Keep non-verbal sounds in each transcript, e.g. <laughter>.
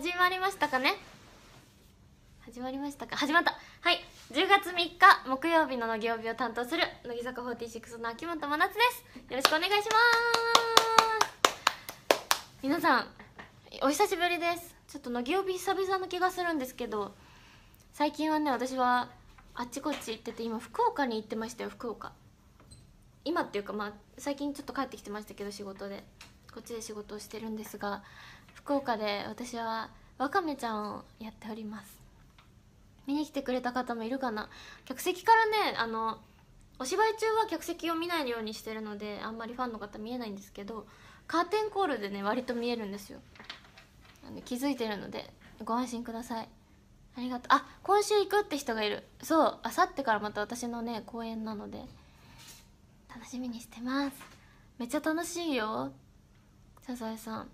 始まりましたかね？始まりましたか？始まった。はい。10月3日木曜日の乃木曜日を担当する乃木坂46の秋元真夏です。よろしくお願いします。皆さんお久しぶりです。ちょっと乃木曜日久々の気がするんですけど最近はね私はあっちこっち行ってて今福岡に行ってましたよ福岡。今っていうかまあ最近ちょっと帰ってきてましたけど仕事で。こっちで仕事をしてるんですが福岡で私はわかめちゃんをやっております。見に来てくれた方もいるかな？客席からねあのお芝居中は客席を見ないようにしてるのであんまりファンの方見えないんですけどカーテンコールでね割と見えるんですよ。あの気づいてるのでご安心ください。ありがとう。あ今週行くって人がいる。そうあさってからまた私のね公演なので楽しみにしてます。めっちゃ楽しいよ。サザエさん。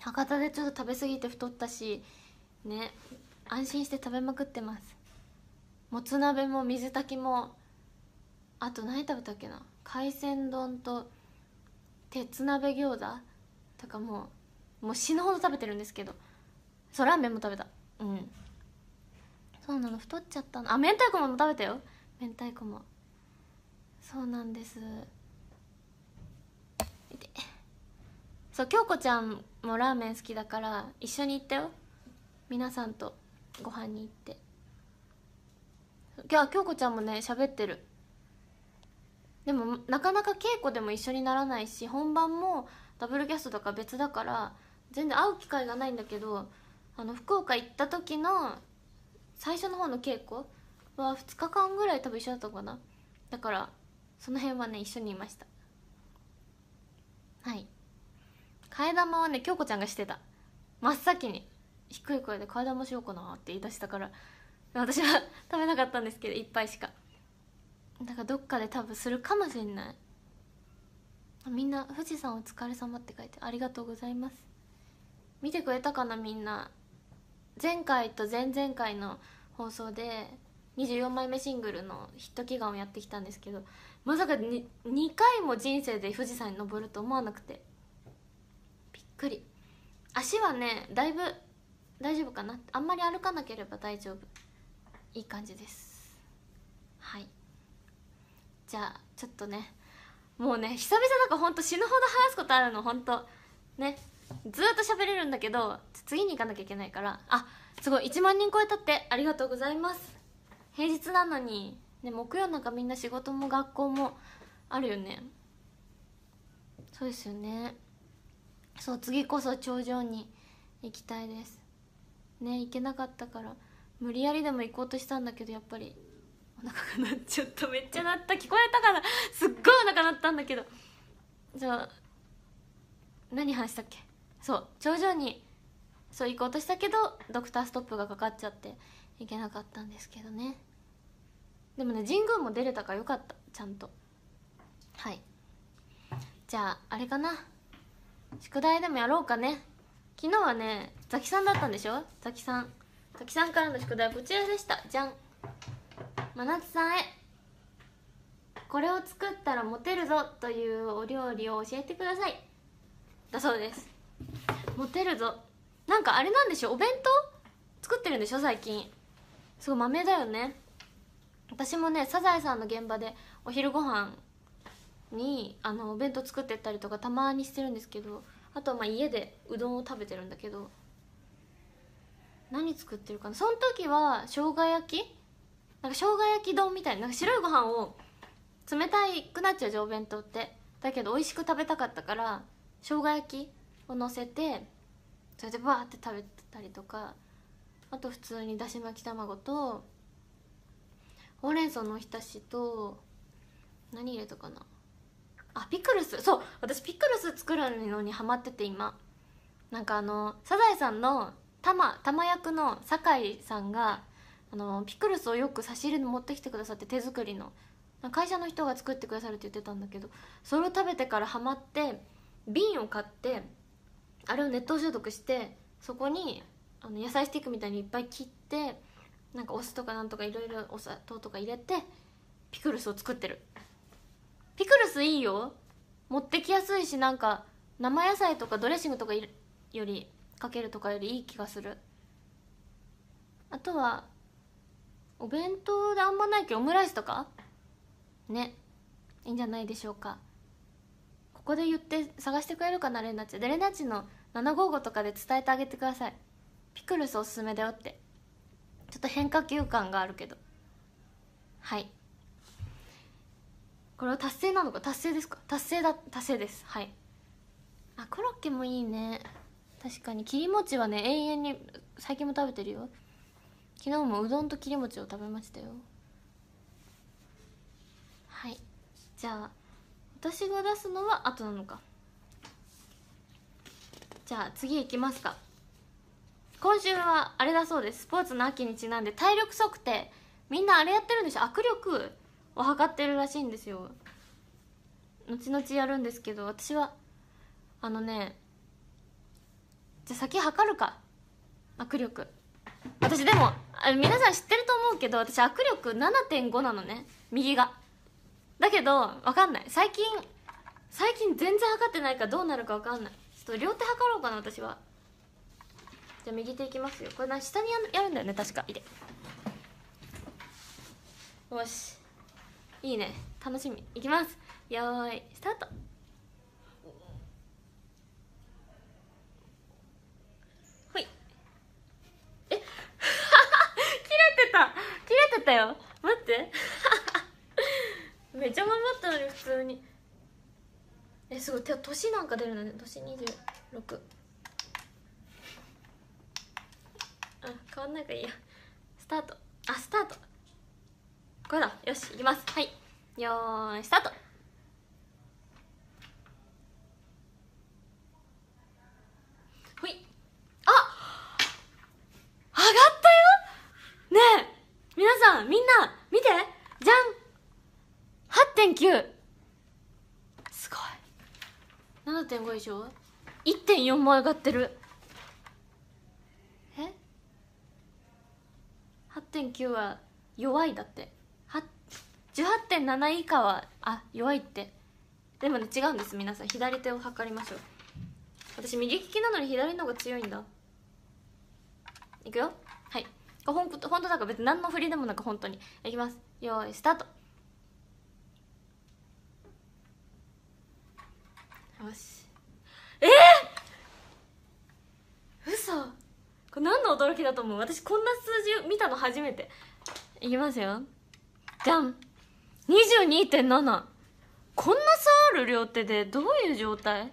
博多でちょっと食べ過ぎて太ったしね安心して食べまくってます。もつ鍋も水炊きもあと何食べたっけな海鮮丼と鉄鍋餃子とかもうもう死ぬほど食べてるんですけどそうラーメンも食べた。うん。そうなの太っちゃったの。あ明太子も食べたよ。明太子も。そうなんです。そう京子ちゃんもラーメン好きだから一緒に行ったよ。皆さんとご飯に行って。今日京子ちゃんもね喋ってる。でもなかなか稽古でも一緒にならないし本番もダブルキャストとか別だから全然会う機会がないんだけどあの福岡行った時の最初の方の稽古は2日間ぐらい多分一緒だったかな。だからその辺はね一緒にいました。はい。替え玉はね京子ちゃんがしてた。真っ先に。低い声で替え玉しようかなって言い出したから。私は <laughs> 食べなかったんですけど1杯しか。だからどっかで多分するかもしれない。みんな「富士山お疲れ様って書いてありがとうございます。見てくれたかなみんな。前回と前々回の放送で24枚目シングルのヒット祈願をやってきたんですけどまさか 2, 2回も人生で富士山に登ると思わなくて。くり。足はねだいぶ大丈夫かな。あんまり歩かなければ大丈夫。いい感じです。はい。じゃあちょっとねもうね久々なんかほんと死ぬほど話すことあるのほんと。ね。ずっと喋れるんだけど次に行かなきゃいけないから。あすごい。1万人超えたってありがとうございます。平日なのに、ね、木曜なんかみんな仕事も学校もあるよね。そうですよね。そう次こそ頂上に行きたいです。ね行けなかったから無理やりでも行こうとしたんだけどやっぱりお腹が鳴っちゃった。めっちゃ鳴った。聞こえたかな？すっごいお腹鳴ったんだけど。じゃあ何話したっけ？そう頂上にそう行こうとしたけどドクターストップがかかっちゃって行けなかったんですけどね。でもね神宮も出れたからよかった。ちゃんと。はい。じゃああれかな？宿題でもやろうかね。昨日はねザキさんだったんでしょ？ザキさん。ザキさんからの宿題はこちらでした。じゃん。真夏さんへ。これを作ったらモテるぞというお料理を教えてください。だそうです。モテるぞ。なんかあれなんでしょ？お弁当？作ってるんでしょ？最近。すごい豆だよね。私もねサザエさんの現場でお昼ご飯にあのお弁当作ってったりとかたまにしてるんですけどあとはまあ家でうどんを食べてるんだけど何作ってるかな？その時は生姜焼き？なんか生姜焼き丼みたいななんか白いご飯を冷たくなっちゃうじゃんお弁当って。だけど美味しく食べたかったから生姜焼きをのせてそれでバーって食べてたりとかあと普通にだし巻き卵とほうれん草のおひたしと何入れたかな？あピクルス。そう私ピクルス作るのにハマってて今。なんかあのサザエさんの玉玉役の酒井さんがあのピクルスをよく差し入れに持ってきてくださって手作りの。会社の人が作ってくださるって言ってたんだけどそれを食べてからハマって瓶を買ってあれを熱湯消毒してそこにあの野菜スティックみたいにいっぱい切ってなんかお酢とかなんとかいろいろお砂糖とか入れてピクルスを作ってる。ピクルスいいよ。持ってきやすいしなんか生野菜とかドレッシングとかよりかけるとかよりいい気がする。あとはお弁当であんまないけどオムライスとか？ね。いいんじゃないでしょうか。ここで言って探してくれるかなレナチ。でレナチの755とかで伝えてあげてください。ピクルスおすすめだよって。ちょっと変化球感があるけど。はい。これは達成なのか達成ですか？達成だ達成です。はい。あコロッケもいいね。確かに。切り餅はね永遠に最近も食べてるよ。昨日もうどんと切り餅を食べましたよ。はい。じゃあ私が出すのは後なのか。じゃあ次いきますか。今週はあれだそうです。スポーツの秋にちなんで体力測定。みんなあれやってるんでしょ？握力。を測ってるらしいんですよ。後々やるんですけど私はあのねじゃあ先測るか。握力。私でも皆さん知ってると思うけど私握力7.5なのね。右が。だけど分かんない。最近最近全然測ってないからどうなるか分かんない。ちょっと両手測ろうかな私は。じゃあ右手いきますよ。これな下にやるんだよね確か。いでよし。いいね。楽しみ。いきます。よーいスタート。ほい。え？<laughs> 切れてた。切れてたよ。待って。<laughs> めっちゃ頑張ったのに普通に。えすごい。て年なんか出るのね。年26あ変わんないからいいや。スタート。あスタート。これだよしいきます。はい。よーいスタート。ほい。あ上がったよ。ねえ皆さんみんな見て。じゃん。8.9すごい。7.5以上1.4も上がってる。え？8.9は弱いだって18.7以下はあ弱いって。でもね違うんです。皆さん左手を測りましょう。私右利きなのに左の方が強いんだ。いくよ。はい。ほんほんとだか別に何の振りでもなく本当に。いきます。よーいスタート。よし。えー、嘘。これ何の驚きだと思う？私こんな数字見たの初めて。いきますよ。じゃん22.7こんな差ある両手でどういう状態？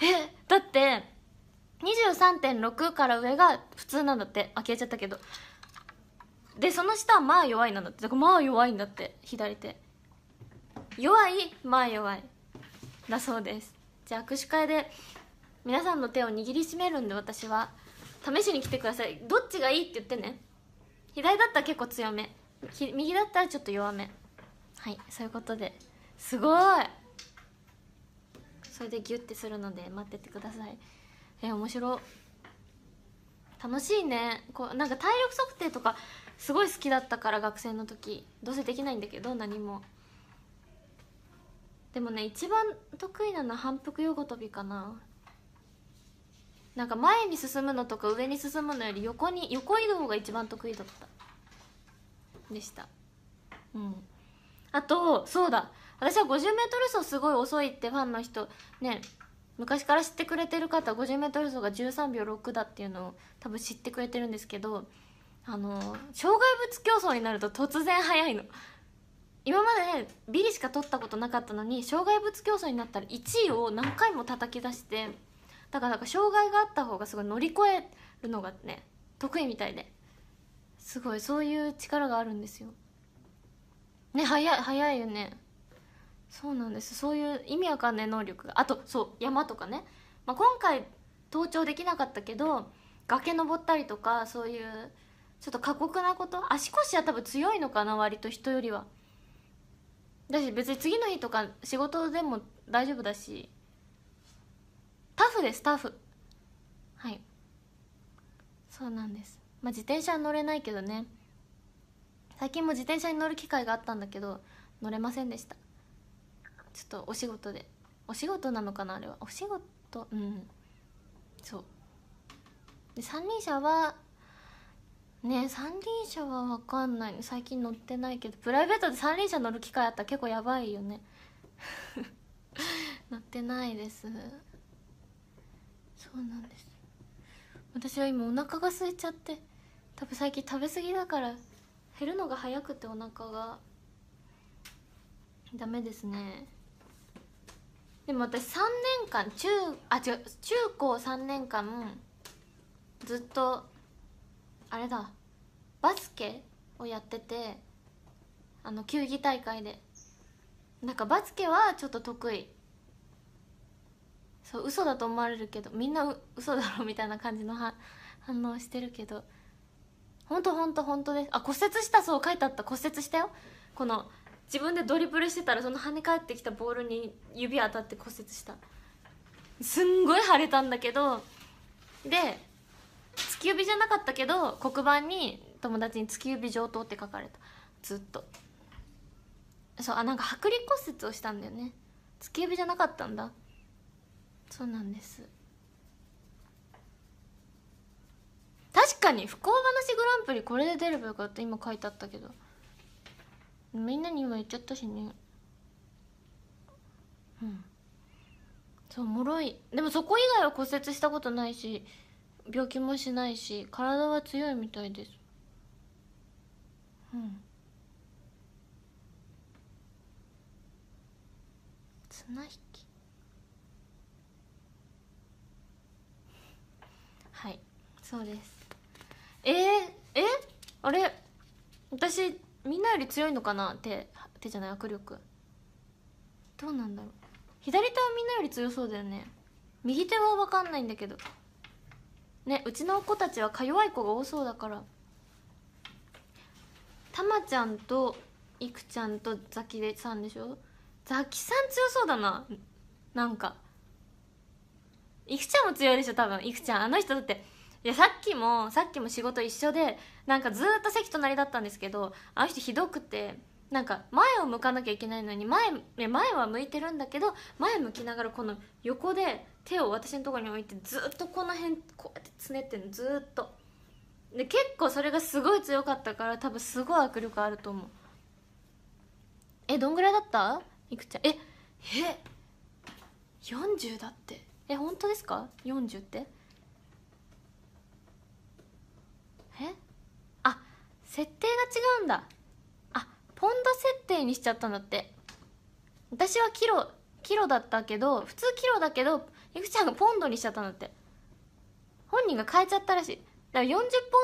え？え？だって23.6から上が普通なんだって。あ消えちゃったけど。でその下はまあ弱いなんだって。だからまあ弱いんだって左手。弱い？まあ弱い。だそうです。じゃあ握手会で皆さんの手を握りしめるんで私は。試しに来てください。どっちがいいって言ってね。左だったら結構強め。右だったらちょっと弱め。はいそういうことで。すごい。それでギュッてするので待っててください。え面白。楽しいね。こうなんか体力測定とかすごい好きだったから学生の時。どうせできないんだけど何も。でもね一番得意なのは反復横跳びかな。なんか前に進むのとか上に進むのより横に横移動が一番得意だった。でした。うん。あとそうだ。私は 50m 走すごい遅いってファンの人ね昔から知ってくれてる方 50m 走が13秒6だっていうのを多分知ってくれてるんですけどあの障害物競争になると突然速いの。今までビリしか取ったことなかったのに障害物競争になったら1位を何回も叩き出してだから障害があった方がすごい乗り越えるのがね得意みたいで。すごいそういう力があるんですよ。ね早い早いよね。そうなんです。そういう意味わかんない能力が。あとそう山とかね、まあ、今回登頂できなかったけど崖登ったりとかそういうちょっと過酷なこと。足腰は多分強いのかな割と人よりは。だし別に次の日とか仕事でも大丈夫だし。タフですタフ。はい。そうなんです。まあ自転車は乗れないけどね。最近も自転車に乗る機会があったんだけど乗れませんでした。ちょっとお仕事で。お仕事なのかなあれは。お仕事？うん。そう。で三輪車はね三輪車は分かんない。最近乗ってないけどプライベートで三輪車乗る機会あったら結構やばいよね。<laughs> 乗ってないです。そうなんです。私は今お腹が空いちゃって多分最近食べ過ぎだから減るのが早くてお腹が。ダメですね。でも私3年間中あ違う中高3年間ずっとあれだバスケをやっててあの球技大会で。なんかバスケはちょっと得意。そう嘘だと思われるけどみんな嘘だろみたいな感じの反応してるけど本当本当本当です。あ骨折したそう書いてあった。骨折したよ。この自分でドリブルしてたらその跳ね返ってきたボールに指当たって骨折した。すんごい腫れたんだけどで突き指じゃなかったけど黒板に友達に「突き指上等」って書かれた。ずっと。そうあなんか剥離骨折をしたんだよね。突き指じゃなかったんだ。そうなんです。確かに不幸話グランプリこれで出ればよかった。今書いてあったけど。みんなに今言っちゃったしね。うん。そうもろい。でもそこ以外は骨折したことないし病気もしないし体は強いみたいです。うん。綱引きはいそうです。えー、え？あれ？私みんなより強いのかな？手手じゃない？握力。どうなんだろう。左手はみんなより強そうだよね。右手は分かんないんだけど。ねうちの子たちはか弱い子が多そうだから。たまちゃんといくちゃんとザキさんでしょ？ザキさん強そうだな。なんか。いくちゃんも強いでしょ多分。いくちゃんあの人だっていやさっきもさっきも仕事一緒でなんかずっと席隣だったんですけどあの人ひどくてなんか前を向かなきゃいけないのに前前は向いてるんだけど前向きながらこの横で手を私のところに置いてずっとこの辺こうやってつねってんのずっと。で結構それがすごい強かったから多分すごい握力あると思う。えどんぐらいだった？いくちゃん。ええ40だって。え本当ですか？40ってえあ設定が違うんだ。あポンド設定にしちゃったんだって。私はキロキロだったけど普通キロだけどいくちゃんがポンドにしちゃったんだって。本人が変えちゃったらしい。だから40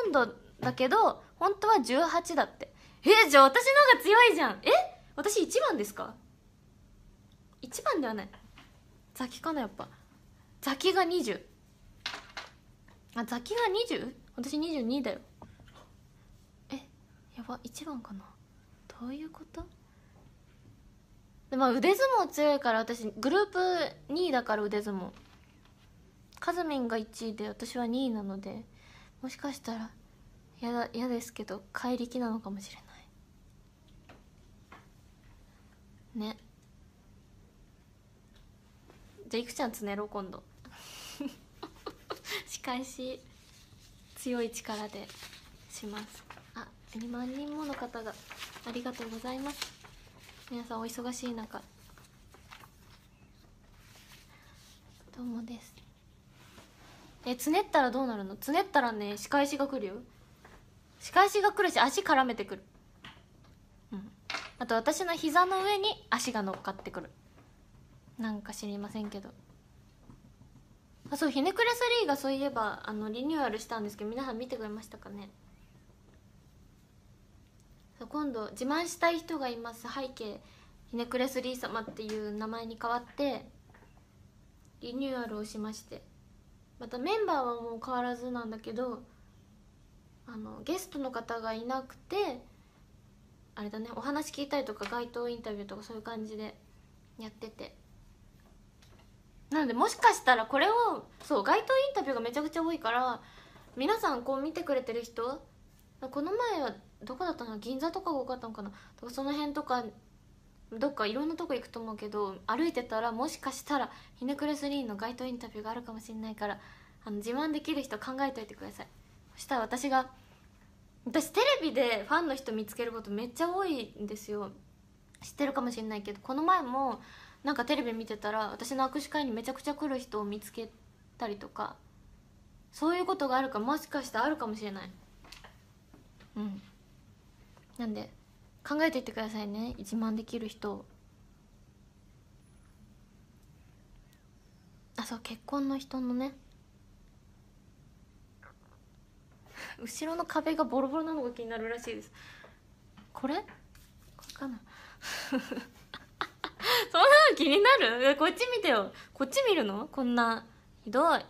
ポンドだけど本当は18だって。えじゃあ私の方が強いじゃん。え私1番ですか？1番ではない。ザキかなやっぱ。ザキが20あザキが 20? 私22だよ。やば1番かな。どういうこと？でまあ腕相撲強いから私グループ2位だから腕相撲。カズミンが1位で私は2位なのでもしかしたら嫌だ嫌ですけど怪力なのかもしれない。ね。じゃあいくちゃんつねろう今度。<laughs> 仕返し強い力でします。あ2万人もの方がありがとうございます。皆さんお忙しい中。どうもです。えつねったらどうなるの？つねったらね仕返しが来るよ。仕返しが来るし足絡めてくる。うん。あと私の膝の上に足が乗っかってくる。なんか知りませんけど。あそうひねくれ3がそういえばあのリニューアルしたんですけど皆さん見てくれましたかね？今度自慢したい人がいます。背景ひねくれ3様っていう名前に変わってリニューアルをしまして。またメンバーはもう変わらずなんだけどあのゲストの方がいなくてあれだねお話聞いたりとか街頭インタビューとかそういう感じでやってて。なのでもしかしたらこれをそう街頭インタビューがめちゃくちゃ多いから皆さんこう見てくれてる人この前はどこだったの銀座とかが多かったのかな？とかその辺とかどっかいろんなとこ行くと思うけど歩いてたらもしかしたらひねくれ3の街頭インタビューがあるかもしれないからあの自慢できる人考えておいてください。そしたら私が私テレビでファンの人見つけることめっちゃ多いんですよ。知ってるかもしれないけどこの前もなんかテレビ見てたら私の握手会にめちゃくちゃ来る人を見つけたりとかそういうことがあるかもしかしてあるかもしれない。うん。なんで考えていってくださいね。自慢できる人。あそう結婚の人のね。後ろの壁がボロボロなのが気になるらしいです。これ？これかな？<laughs> そんなの気になる？こっち見てよ。こっち見るの？こんなひどい。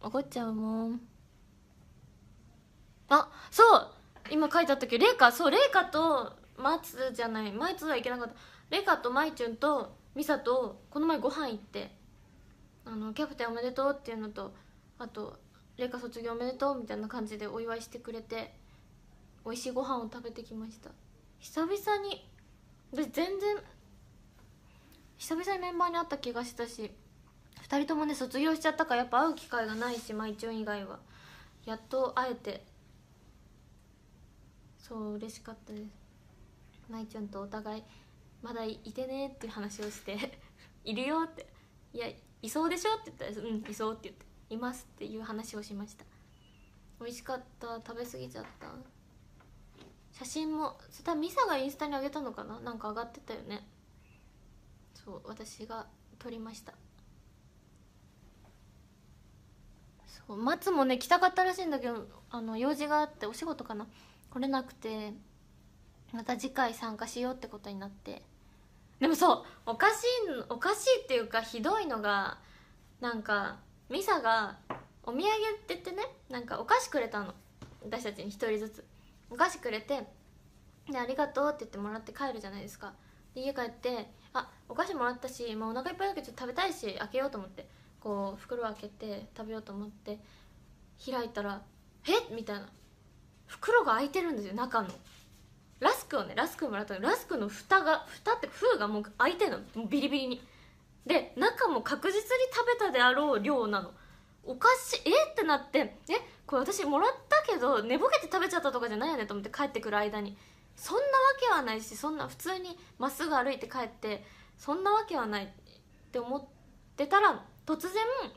怒っちゃうもん。あそう。今書いてあったけどレイカそうレイカと松じゃない。松はいけなかった。レイカとマイチュンとミサとこの前ご飯行って。あのキャプテンおめでとうっていうのとあとレイカ卒業おめでとうみたいな感じでお祝いしてくれて美味しいご飯を食べてきました。久々に私全然久々にメンバーに会った気がしたし2人ともね卒業しちゃったからやっぱ会う機会がないしマイチュン以外は。やっと会えてそう嬉しかったです。マイちゃんとお互いまだいてねっていう話をして <laughs> いるよって。いやいそうでしょって言ったらうんいそうって言っていますっていう話をしました。美味しかった。食べ過ぎちゃった。写真もそしたらミサがインスタにあげたのかな？なんか上がってたよね。そう私が撮りました。そう松もね来たかったらしいんだけどあの用事があってお仕事かな。来れなくてまた次回参加しようってことになって。でもそうおかしいおかしいっていうかひどいのがなんかミサがお土産って言ってねなんかお菓子くれたの。私たちに1人ずつ。お菓子くれてで「ありがとう」って言ってもらって帰るじゃないですか。で家帰ってあお菓子もらったし、まあ、お腹いっぱいだけどちょっと食べたいし開けようと思って。こう袋開けて食べようと思って開いたら「えっ?」みたいな。袋が開いてるんですよ中の。ラスクをねラスクもらったラスクの蓋が蓋って封がもう開いてるの。もうビリビリに。で中も確実に食べたであろう量なの。おかしい。え？ってなって。え？これ私もらったけど寝ぼけて食べちゃったとかじゃないよねと思って帰ってくる間に。そんなわけはないしそんな普通にまっすぐ歩いて帰ってそんなわけはないって思ってたら突然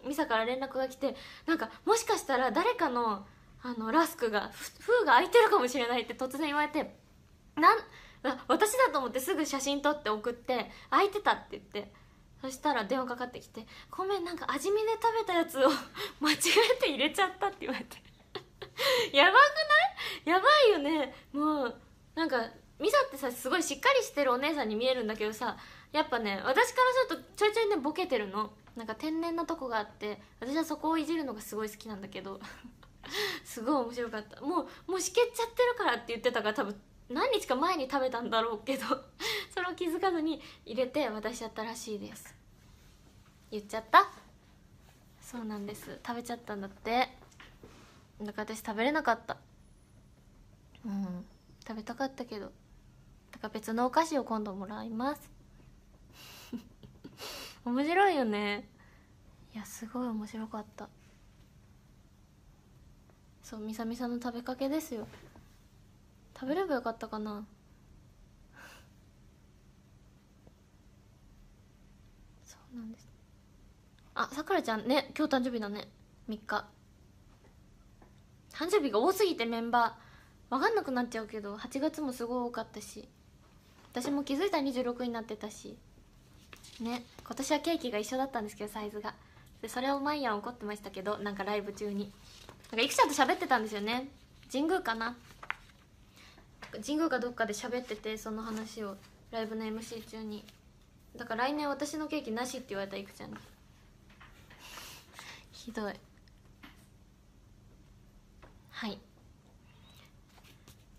ミサから連絡が来てなんかもしかしたら誰かのあのラスクが封が開いてるかもしれないって突然言われてなん私だと思ってすぐ写真撮って送って開いてたって言ってそしたら電話かかってきて「ごめんなんか味見で食べたやつを <laughs> 間違えて入れちゃった」って言われて。<laughs> やばくない？やばいよね。もうなんかミサってさすごいしっかりしてるお姉さんに見えるんだけどさやっぱね私からするとちょいちょいねボケてるの。なんか天然なとこがあって私はそこをいじるのがすごい好きなんだけど。すごい面白かった。もうもうしけっちゃってるからって言ってたから多分何日か前に食べたんだろうけど <laughs> それを気づかずに入れて渡しちゃったらしいです。言っちゃった？そうなんです。食べちゃったんだって。だから私食べれなかった。うん。食べたかったけど。だから別のお菓子を今度もらいます。<laughs> 面白いよね。いやすごい面白かった。そうみさみさの食べかけですよ。食べればよかったかな。そうなんです。あさくらちゃんね今日誕生日だね。3日。誕生日が多すぎてメンバー。分かんなくなっちゃうけど8月もすごい多かったし。私も気づいたら26になってたし。ね今年はケーキが一緒だったんですけどサイズが。でそれを毎夜怒ってましたけどなんかライブ中に。なんかいくちゃんと喋ってたんですよね。神宮かな。神宮かどっかで喋っててその話をライブの MC 中に。だから来年私のケーキなしって言われたいくちゃんに。ひどい。はい。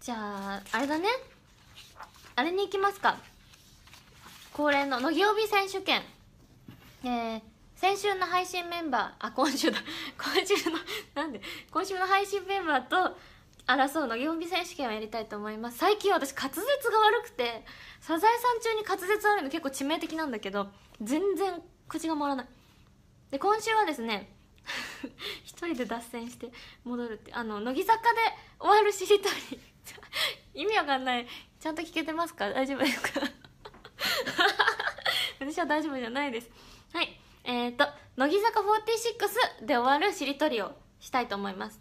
じゃああれだね。あれに行きますか。恒例の乃木帯選手権。えー、先週の配信メンバーあ今週だ。今週のなんで今週の配信メンバーと争う乃木帯選手権をやりたいと思います。最近私滑舌が悪くてサザエさん中に滑舌悪いの結構致命的なんだけど全然口が回らない。で今週はですね <laughs> 一人で脱線して戻るってあの乃木坂で終わるしりとり。<laughs> 意味わかんない。ちゃんと聞けてますか？大丈夫ですか？<laughs> 私は大丈夫じゃないです。はい。えっ、ー、と乃木坂46で終わるしりとりをしたいと思います。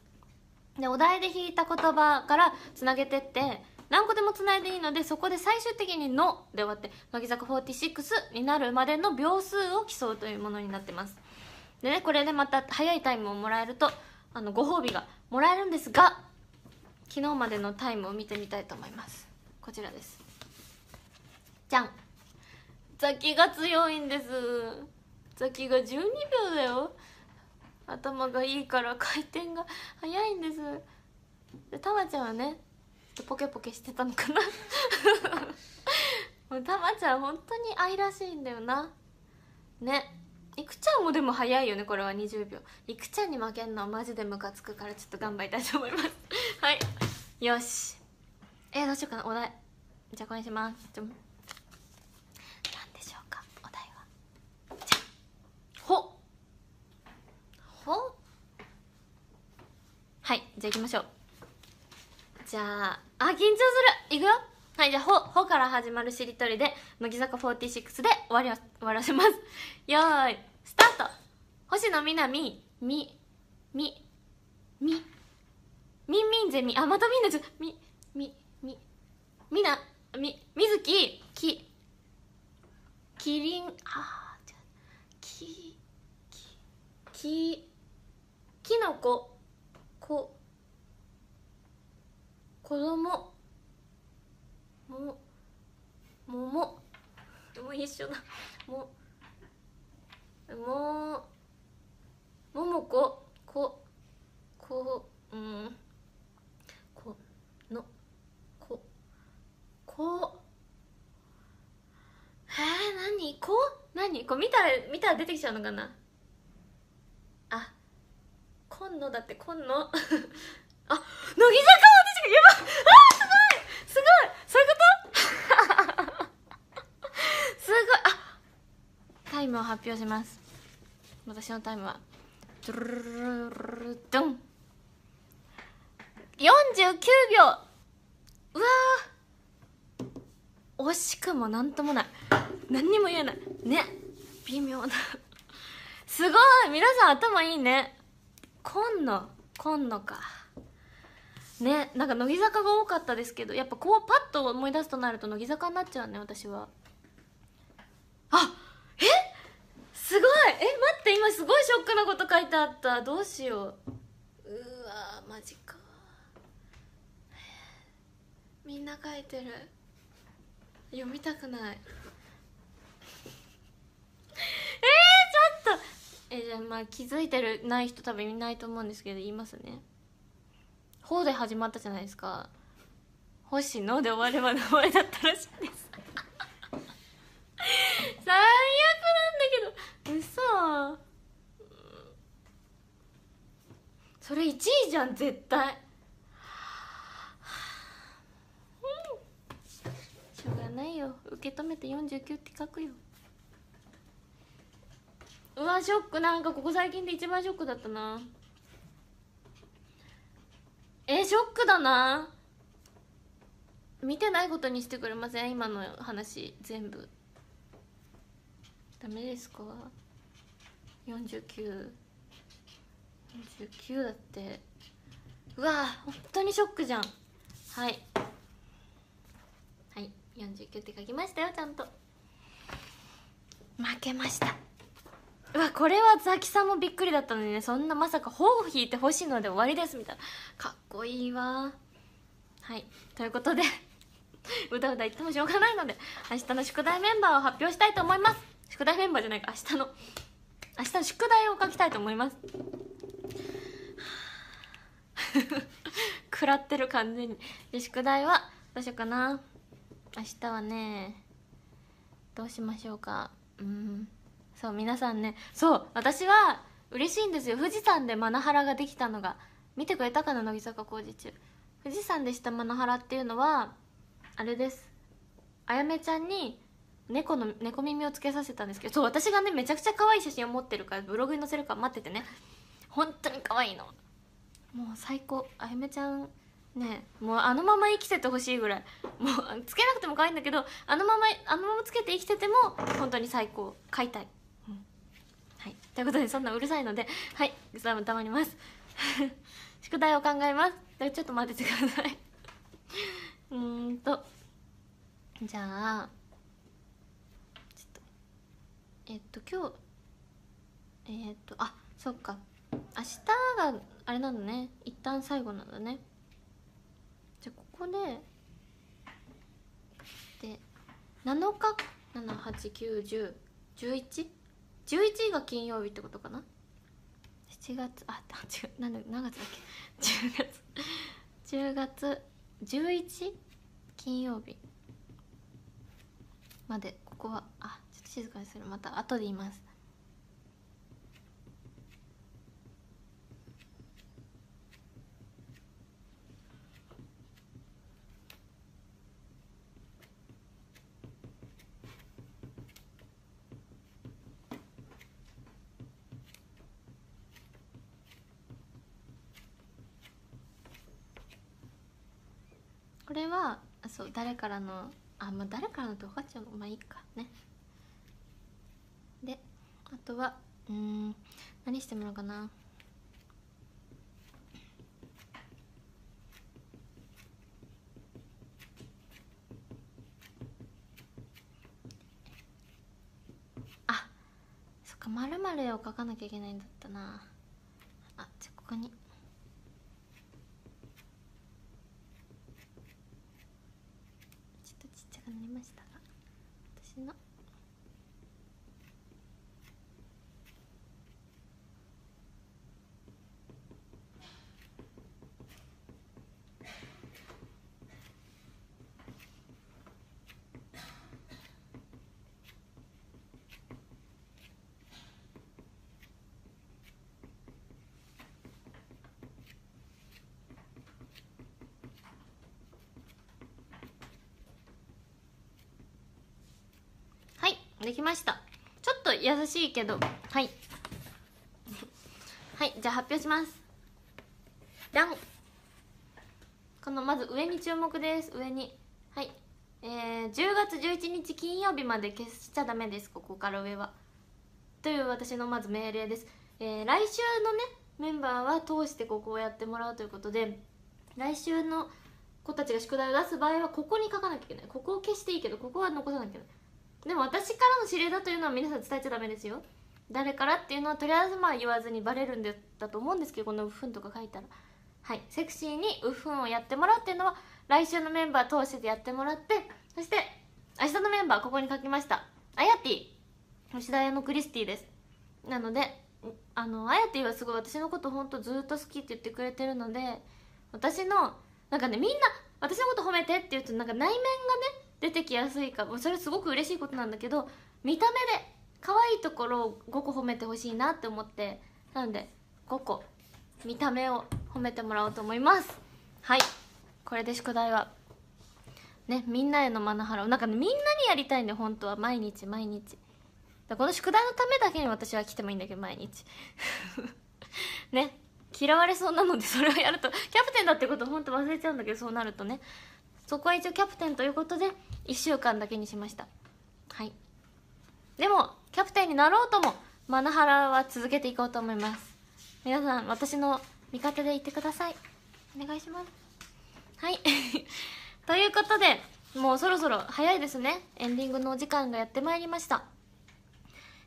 でお題で引いた言葉からつなげてって何個でもつないでいいのでそこで最終的に「の」で終わって乃木坂46になるまでの秒数を競うというものになってます。でねこれでまた早いタイムをもらえるとあのご褒美がもらえるんですが昨日までのタイムを見てみたいと思います。こちらです。じゃん。ザキが強いんです。ザキが12秒だよ。頭がいいから回転が速いんです。でたまちゃんはねポケポケしてたのかな。もうたまちゃん本当に愛らしいんだよな。ね。いくちゃんもでも早いよねこれは。20秒。いくちゃんに負けんのはマジでムカつくからちょっと頑張りたいと思います。<laughs> はい。よし。えー、どうしようかな。お題。じゃあこれにしますじゃ何でしょうかお題はじゃほほはいじゃあいきましょう。じゃああ緊張する。いくよ。はいじゃあ「ほ」ほから始まるしりとりで乃木坂46で終わり終わらせます。<laughs> よーいスタート。星野みなみみみみみんみんゼミあまたみんなちょみみみみなみみずきききりんあじゃききききのこ。こ子供。ももももう一緒だ。ももももこここうん。このここ。えー、何？こ？何？こ？う見たら見たら出てきちゃうのかな？今野だって今野 <laughs> あ乃木坂は私がやばあーすごいすごいそういうこと？<laughs> すごいあタイムを発表します。私のタイムはドゥルルルルルドン49秒うわ惜しくも何ともない何にも言えないね微妙なすごい皆さん頭いいね今野今野か。ねなんか乃木坂が多かったですけどやっぱこうパッと思い出すとなると乃木坂になっちゃうね私は。あえ？すごい！え待って今すごいショックなこと書いてあった。どうしよう。うわマジか。みんな書いてる。読みたくない。えー、ちょっと！えじゃあまあ気づいてるない人多分いないと思うんですけど言いますね「ほ」で始まったじゃないですか「星野」で終われば名前だったらしいです。<laughs> 最悪なんだけど。嘘。それ1位じゃん絶対。<sighs> しょうがないよ。受け止めて49って書くよ。うわショック。なんかここ最近で一番ショックだったな。えショックだな。見てないことにしてくれません？今の話全部。ダメですか？4949 49だって。うわ本当にショックじゃん。はい。はい。49って書きましたよちゃんと。負けました。うわこれはザキさんもびっくりだったのにね。そんなまさか「頬を引いてほしいので終わりです」みたいな。かっこいいわ。はい。ということで <laughs> うだうだ言ってもしょうがないので明日の宿題メンバーを発表したいと思います。宿題メンバーじゃないか。明日の明日の宿題を書きたいと思います。<laughs> 食らってる完全に。で宿題はどうしようかな。明日はねどうしましょうか。うん。そう皆さんね。そう私は嬉しいんですよ。富士山でマナハラができたのが。見てくれたかな乃木坂工事中。富士山でしたマナハラっていうのはあれです。あやめちゃんに猫の猫耳をつけさせたんですけど。そう私がねめちゃくちゃ可愛い写真を持ってるからブログに載せるから待っててね。本当に可愛いの。もう最高。あやめちゃんねもうあのまま生きててほしいぐらい。もうつけなくても可愛いんだけどあのままあのままつけて生きてても本当に最高。飼いた、い。ということでそんなうるさいのではいさもたまります。<laughs> 宿題を考えます。ちょっと待っててください。うんとじゃあちょっとえっと今日えっとあそっか。明日があれなんだね。一旦最後なんだね。じゃあここでで7日？11位が金曜日ってことかな？7月あ違う何何月だっけ？10月10月 11? 金曜日までここはあちょっと静かにする。また後で言います。これはそう誰からのあまあ誰からのって分かっちゃうの？まあいいかね。であとはうん何してもらおうかな？あそっかまるを書かなきゃいけないんだったな。あじゃあここになりましたが私のできました。ちょっと優しいけど。はい。<laughs> はいじゃあ発表します。じゃんこのまず上に注目です。上に。はい。えー、10月11日金曜日まで消しちゃダメです。ここから上は。という私のまず命令です、えー、来週のねメンバーは通してここをやってもらうということで来週の子たちが宿題を出す場合はここに書かなきゃいけない。ここを消していいけどここは残さなきゃいけない。でも私からの指令だというのは皆さん伝えちゃダメですよ。誰からっていうのはとりあえずまあ言わずにバレるんだと思うんですけどこの「うふん」とか書いたら。はい。セクシーに「うふん」をやってもらうっていうのは来週のメンバー通してやってもらってそして明日のメンバーここに書きました。あやてぃ吉田屋のクリスティです。なのであのあやてぃはすごい私のこと本当ずっと好きって言ってくれてるので私のなんかねみんな私のこと褒めてって言うとなんか内面がね出てきやすいかそれすごく嬉しいことなんだけど見た目で可愛いところを5個褒めてほしいなって思ってなので5個見た目を褒めてもらおうと思います。はい。これで宿題はねみんなへのマナハラを。なんかねみんなにやりたいんで本当は。毎日毎日。この宿題のためだけに私は来てもいいんだけど毎日。<laughs> ね。嫌われそうなのでそれをやるとキャプテンだってこと本当忘れちゃうんだけどそうなるとね。そこは一応キャプテンということで1週間だけにしました。はい。でもキャプテンになろうともマナハラは続けていこうと思います。皆さん私の味方でいてください。お願いします。はい。<laughs> ということでもうそろそろ早いですね。エンディングのお時間がやってまいりました。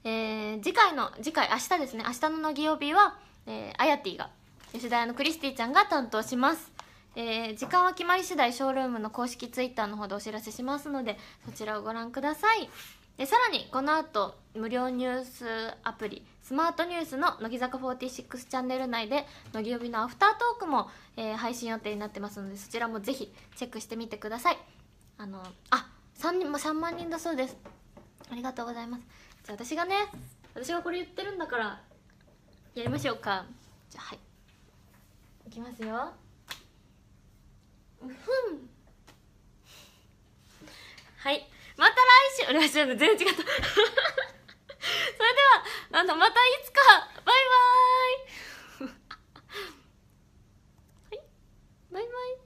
えー、次回の次回明日ですね。明日の乃木曜日は、えー、あやてぃが吉田屋のクリスティちゃんが担当します。えー、時間は決まり次第ショールームの公式ツイッターの方でお知らせしますのでそちらをご覧ください。でさらにこの後無料ニュースアプリスマートニュースの乃木坂46チャンネル内で乃木曜日のアフタートークも、えー、配信予定になってますのでそちらもぜひチェックしてみてください。あのあ3人も3万人だそうです。ありがとうございます。じゃあ私がね私がこれ言ってるんだからやりましょうか。じゃあはい。いきますよ。はい。また来週。来週全然違った。<laughs> それではあのまたいつか。バイバーイ。<laughs> はい。バイバイ。